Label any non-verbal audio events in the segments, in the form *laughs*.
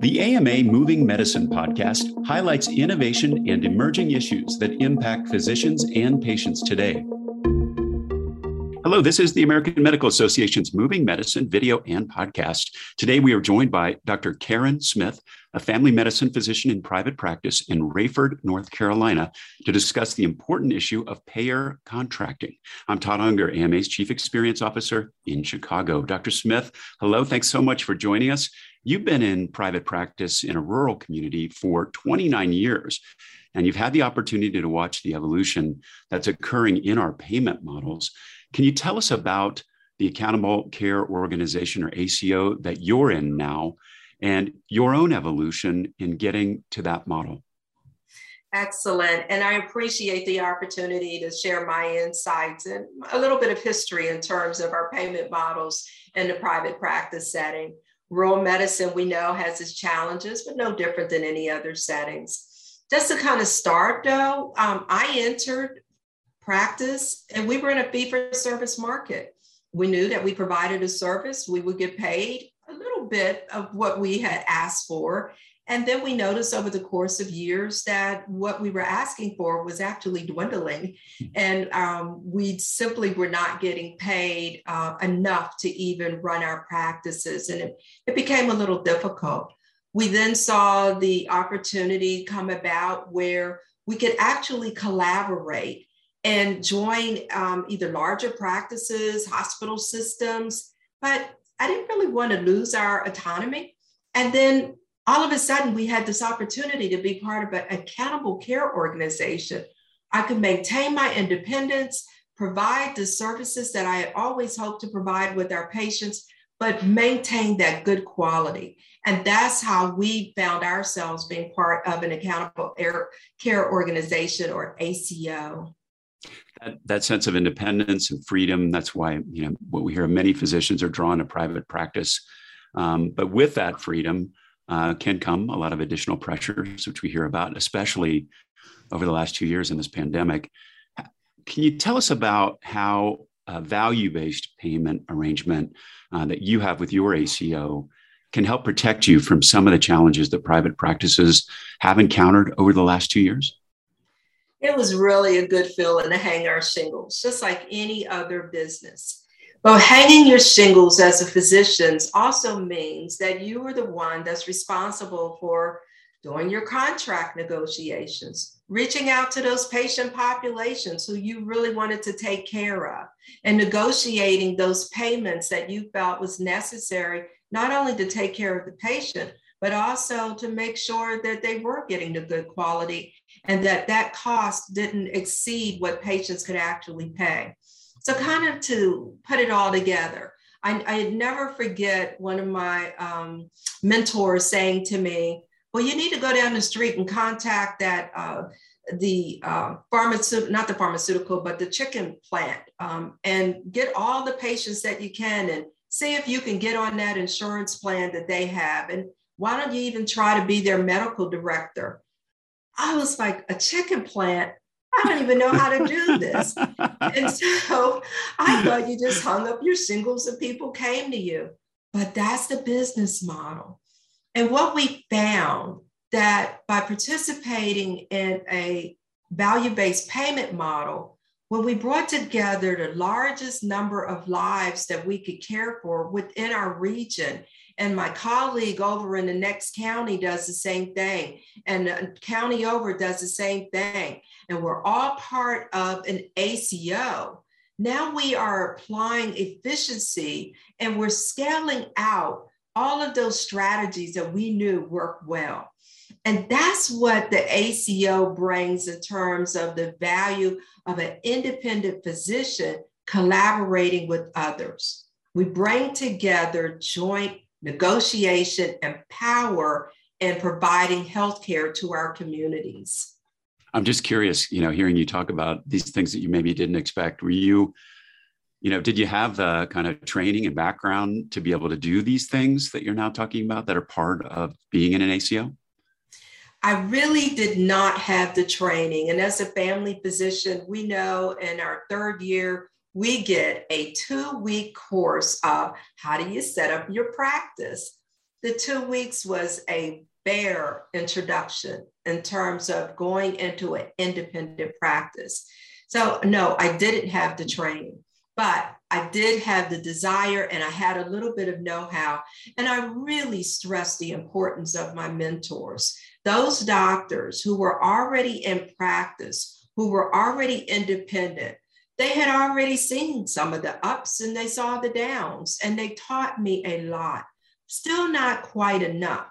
The AMA Moving Medicine podcast highlights innovation and emerging issues that impact physicians and patients today. Hello, this is the American Medical Association's Moving Medicine video and podcast. Today we are joined by Dr. Karen Smith, a family medicine physician in private practice in Raeford, North Carolina, to discuss the important issue of payer contracting. I'm Todd Unger, AMA's Chief Experience Officer in Chicago. Dr. Smith, hello, thanks so much for joining us. You've been in private practice in a rural community for 29 years, and you've had the opportunity to watch the evolution that's occurring in our payment models. Can you tell us about the Accountable Care Organization or ACO that you're in now and your own evolution in getting to that model? Excellent. And I appreciate the opportunity to share my insights and a little bit of history in terms of our payment models in the private practice setting. Rural medicine, we know, has its challenges, but no different than any other settings. Just to kind of start, though, um, I entered practice and we were in a fee for service market. We knew that we provided a service, we would get paid a little bit of what we had asked for. And then we noticed over the course of years that what we were asking for was actually dwindling. And um, we simply were not getting paid uh, enough to even run our practices. And it, it became a little difficult. We then saw the opportunity come about where we could actually collaborate and join um, either larger practices, hospital systems. But I didn't really want to lose our autonomy. And then all of a sudden we had this opportunity to be part of an accountable care organization. I could maintain my independence, provide the services that I had always hoped to provide with our patients, but maintain that good quality. And that's how we found ourselves being part of an accountable care organization or ACO. That, that sense of independence and freedom, that's why, you know, what we hear many physicians are drawn to private practice. Um, but with that freedom, uh, can come a lot of additional pressures, which we hear about, especially over the last two years in this pandemic. Can you tell us about how a value based payment arrangement uh, that you have with your ACO can help protect you from some of the challenges that private practices have encountered over the last two years? It was really a good feeling to hang our shingles, just like any other business. But hanging your shingles as a physician also means that you are the one that's responsible for doing your contract negotiations, reaching out to those patient populations who you really wanted to take care of, and negotiating those payments that you felt was necessary, not only to take care of the patient, but also to make sure that they were getting the good quality and that that cost didn't exceed what patients could actually pay. So, kind of to put it all together, I, I never forget one of my um, mentors saying to me, Well, you need to go down the street and contact that. Uh, the uh, pharmaceutical, not the pharmaceutical, but the chicken plant, um, and get all the patients that you can and see if you can get on that insurance plan that they have. And why don't you even try to be their medical director? I was like, a chicken plant? I don't even know how to do this. *laughs* and so I thought you just hung up your singles and people came to you. But that's the business model. And what we found that by participating in a value based payment model, when we brought together the largest number of lives that we could care for within our region and my colleague over in the next county does the same thing. And the county over does the same thing. And we're all part of an ACO. Now we are applying efficiency and we're scaling out all of those strategies that we knew work well. And that's what the ACO brings in terms of the value of an independent physician collaborating with others. We bring together joint negotiation, and power in providing healthcare to our communities. I'm just curious, you know, hearing you talk about these things that you maybe didn't expect. Were you, you know, did you have the kind of training and background to be able to do these things that you're now talking about that are part of being in an ACO? I really did not have the training. And as a family physician, we know in our third year, we get a two week course of how do you set up your practice? The two weeks was a bare introduction in terms of going into an independent practice. So, no, I didn't have the training, but I did have the desire and I had a little bit of know how. And I really stressed the importance of my mentors, those doctors who were already in practice, who were already independent. They had already seen some of the ups and they saw the downs, and they taught me a lot. Still not quite enough,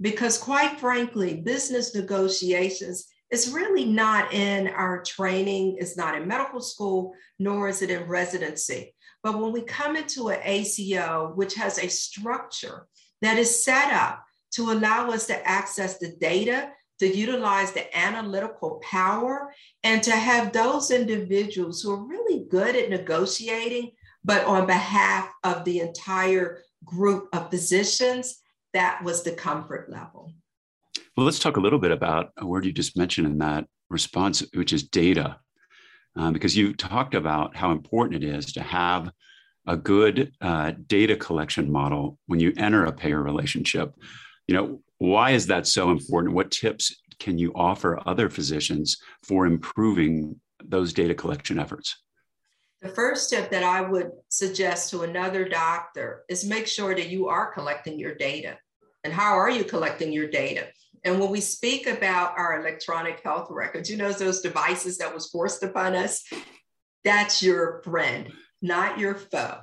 because quite frankly, business negotiations is really not in our training, it's not in medical school, nor is it in residency. But when we come into an ACO, which has a structure that is set up to allow us to access the data, to utilize the analytical power, and to have those individuals who are really good at negotiating, but on behalf of the entire group of physicians, that was the comfort level. Well, let's talk a little bit about a word you just mentioned in that response, which is data um, because you talked about how important it is to have a good uh, data collection model when you enter a payer relationship. You know, why is that so important? What tips can you offer other physicians for improving those data collection efforts? The first step that I would suggest to another doctor is make sure that you are collecting your data. And how are you collecting your data? And when we speak about our electronic health records, you know, those devices that was forced upon us, that's your friend, not your foe.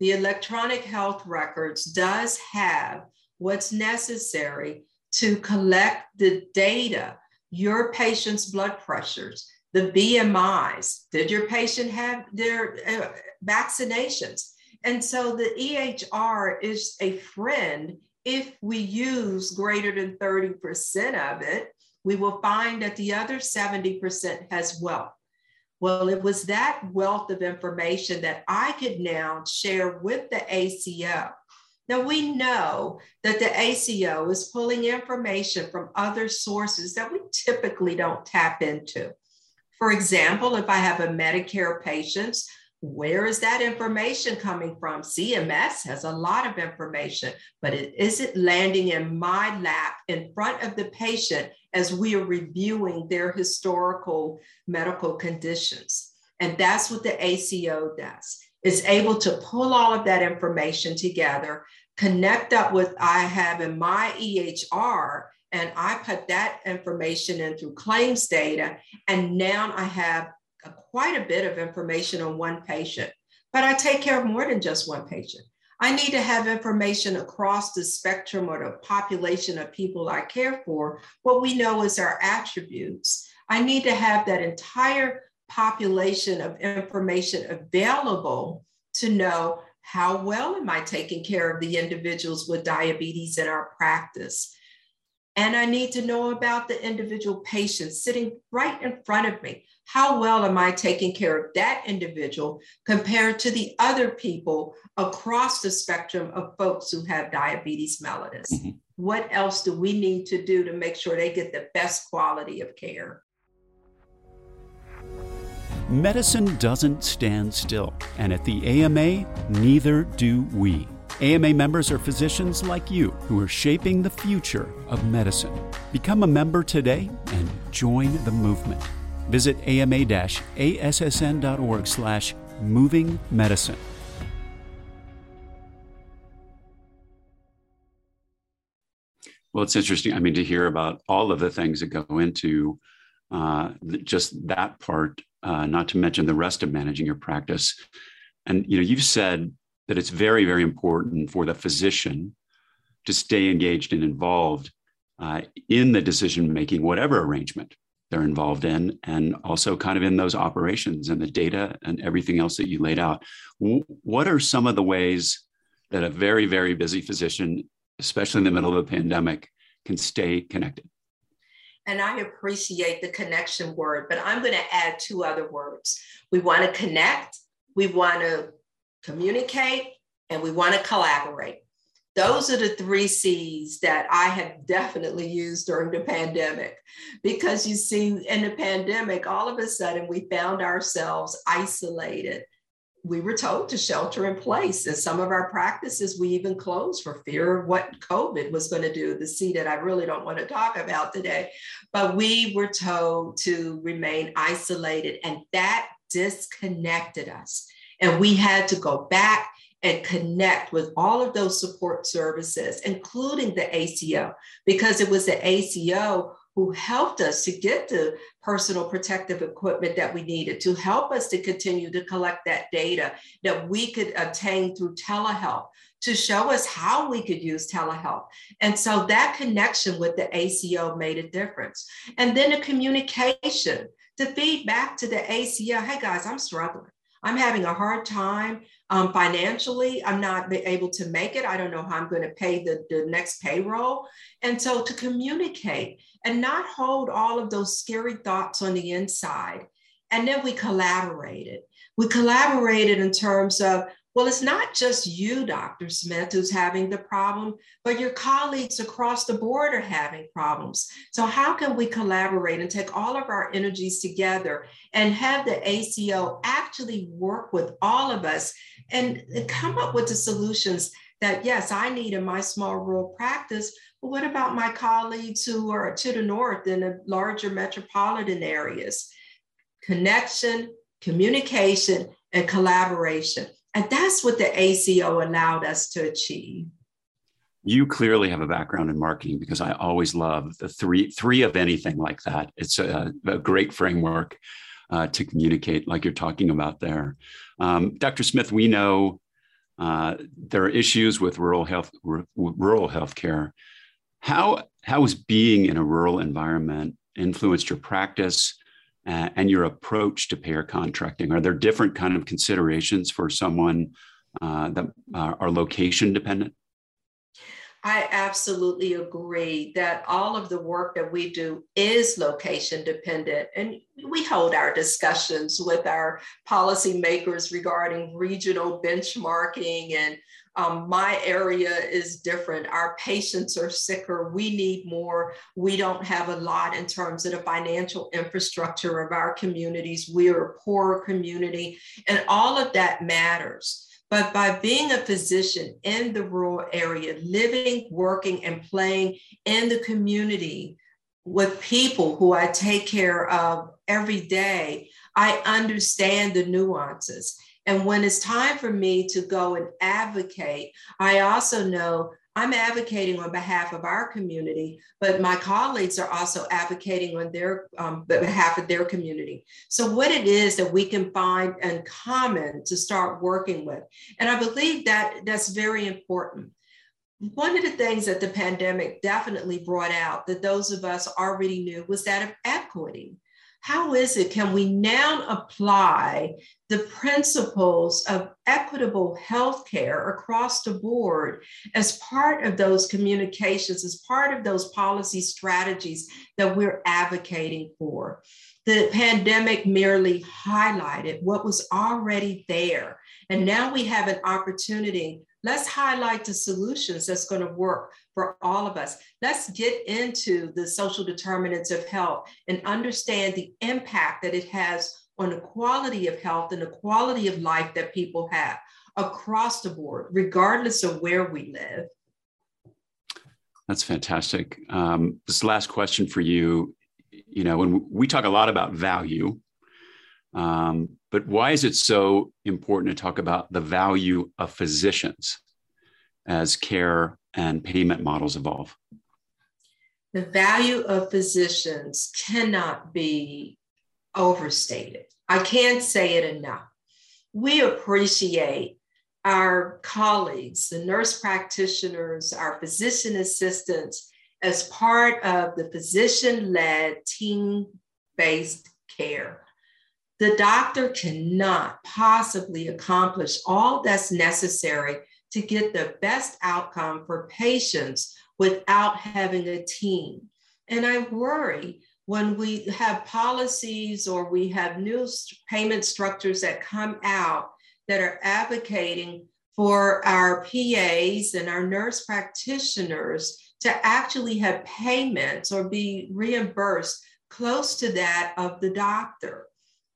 The electronic health records does have what's necessary to collect the data, your patient's blood pressures, the BMIs, did your patient have their uh, vaccinations? And so the EHR is a friend if we use greater than 30% of it, we will find that the other 70% has wealth. Well, it was that wealth of information that I could now share with the ACO. Now, we know that the ACO is pulling information from other sources that we typically don't tap into. For example, if I have a Medicare patient where is that information coming from? CMS has a lot of information, but it isn't landing in my lap in front of the patient as we are reviewing their historical medical conditions? And that's what the ACO does. Is able to pull all of that information together, connect up with I have in my EHR, and I put that information in through claims data. And now I have a, quite a bit of information on one patient, but I take care of more than just one patient. I need to have information across the spectrum or the population of people I care for, what we know is our attributes. I need to have that entire population of information available to know how well am I taking care of the individuals with diabetes in our practice. And I need to know about the individual patient sitting right in front of me how well am I taking care of that individual compared to the other people across the spectrum of folks who have diabetes mellitus? Mm-hmm. What else do we need to do to make sure they get the best quality of care? Medicine doesn't stand still, and at the AMA, neither do we. AMA members are physicians like you who are shaping the future of medicine. Become a member today and join the movement. Visit ama-assn.org slash moving medicine. Well, it's interesting. I mean, to hear about all of the things that go into uh, just that part, uh, not to mention the rest of managing your practice. And you know, you've said that it's very, very important for the physician to stay engaged and involved uh, in the decision making, whatever arrangement they're involved in, and also kind of in those operations and the data and everything else that you laid out. What are some of the ways that a very, very busy physician, especially in the middle of a pandemic, can stay connected? And I appreciate the connection word, but I'm going to add two other words. We want to connect, we want to communicate, and we want to collaborate those are the three C's that I have definitely used during the pandemic. Because you see, in the pandemic, all of a sudden we found ourselves isolated. We were told to shelter in place. And some of our practices we even closed for fear of what COVID was going to do, the C that I really don't want to talk about today. But we were told to remain isolated, and that disconnected us. And we had to go back and connect with all of those support services, including the ACO, because it was the ACO who helped us to get the personal protective equipment that we needed to help us to continue to collect that data that we could obtain through telehealth to show us how we could use telehealth. And so that connection with the ACO made a difference. And then the communication to feed back to the ACO hey guys, I'm struggling. I'm having a hard time um, financially. I'm not able to make it. I don't know how I'm going to pay the, the next payroll. And so to communicate and not hold all of those scary thoughts on the inside. And then we collaborated. We collaborated in terms of well, it's not just you, Dr. Smith, who's having the problem, but your colleagues across the board are having problems. So, how can we collaborate and take all of our energies together and have the ACO actually work with all of us and come up with the solutions that, yes, I need in my small rural practice, but what about my colleagues who are to the north in the larger metropolitan areas? Connection, communication, and collaboration. And that's what the ACO allowed us to achieve. You clearly have a background in marketing because I always love the three three of anything like that. It's a, a great framework uh, to communicate, like you're talking about there. Um, Dr. Smith, we know uh, there are issues with rural health r- rural healthcare. How how has being in a rural environment influenced your practice uh, and your approach to payer contracting? Are there different kind of considerations for someone uh, that are location dependent? I absolutely agree that all of the work that we do is location dependent. And we hold our discussions with our policymakers regarding regional benchmarking and um, my area is different. Our patients are sicker. We need more. We don't have a lot in terms of the financial infrastructure of our communities. We are a poor community, and all of that matters. But by being a physician in the rural area, living, working, and playing in the community with people who I take care of every day, I understand the nuances. And when it's time for me to go and advocate, I also know I'm advocating on behalf of our community, but my colleagues are also advocating on their um, behalf of their community. So, what it is that we can find in common to start working with, and I believe that that's very important. One of the things that the pandemic definitely brought out that those of us already knew was that of equity how is it can we now apply the principles of equitable healthcare across the board as part of those communications, as part of those policy strategies that we're advocating for? The pandemic merely highlighted what was already there. And now we have an opportunity Let's highlight the solutions that's going to work for all of us. Let's get into the social determinants of health and understand the impact that it has on the quality of health and the quality of life that people have across the board, regardless of where we live. That's fantastic. Um, this last question for you, you know, when we talk a lot about value, um, but why is it so important to talk about the value of physicians as care and payment models evolve? The value of physicians cannot be overstated. I can't say it enough. We appreciate our colleagues, the nurse practitioners, our physician assistants, as part of the physician led team based care the doctor cannot possibly accomplish all that's necessary to get the best outcome for patients without having a team. And I worry when we have policies or we have new payment structures that come out that are advocating for our PAs and our nurse practitioners to actually have payments or be reimbursed close to that of the doctor.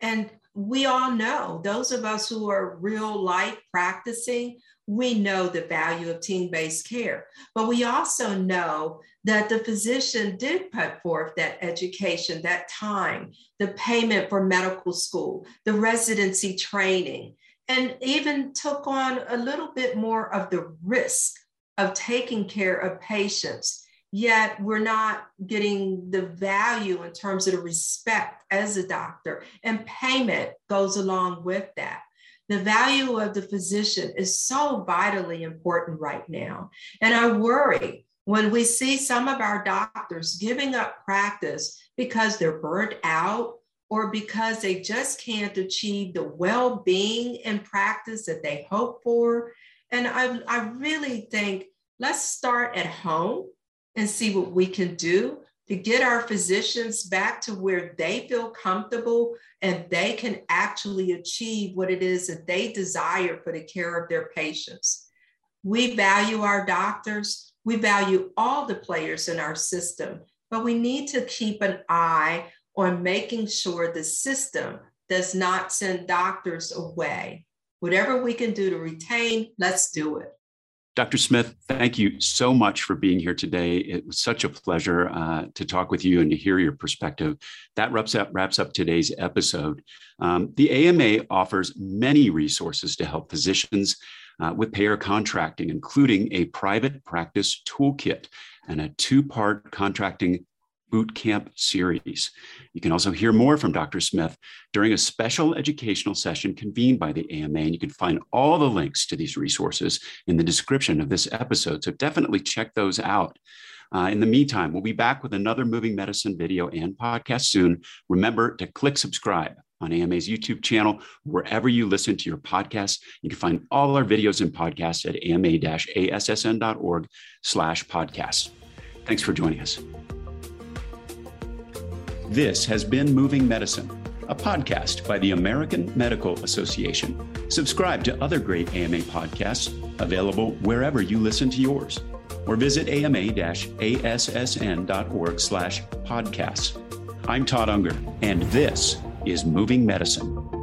And we all know, those of us who are real life practicing, we know the value of team based care. But we also know that the physician did put forth that education, that time, the payment for medical school, the residency training, and even took on a little bit more of the risk of taking care of patients. Yet we're not getting the value in terms of the respect as a doctor, and payment goes along with that. The value of the physician is so vitally important right now. And I worry when we see some of our doctors giving up practice because they're burnt out or because they just can't achieve the well being in practice that they hope for. And I, I really think let's start at home and see what we can do to get our physicians back to where they feel comfortable and they can actually achieve what it is that they desire for the care of their patients. We value our doctors, we value all the players in our system, but we need to keep an eye on making sure the system does not send doctors away. Whatever we can do to retain, let's do it. Dr. Smith, thank you so much for being here today. It was such a pleasure uh, to talk with you and to hear your perspective. That wraps up, wraps up today's episode. Um, the AMA offers many resources to help physicians uh, with payer contracting, including a private practice toolkit and a two part contracting boot camp series. You can also hear more from Dr. Smith during a special educational session convened by the AMA, and you can find all the links to these resources in the description of this episode. So definitely check those out. Uh, in the meantime, we'll be back with another moving medicine video and podcast soon. Remember to click subscribe on AMA's YouTube channel, wherever you listen to your podcasts. You can find all our videos and podcasts at ama-assn.org slash podcasts. Thanks for joining us. This has been Moving Medicine, a podcast by the American Medical Association. Subscribe to other great AMA podcasts available wherever you listen to yours or visit ama-assn.org slash podcasts. I'm Todd Unger, and this is Moving Medicine.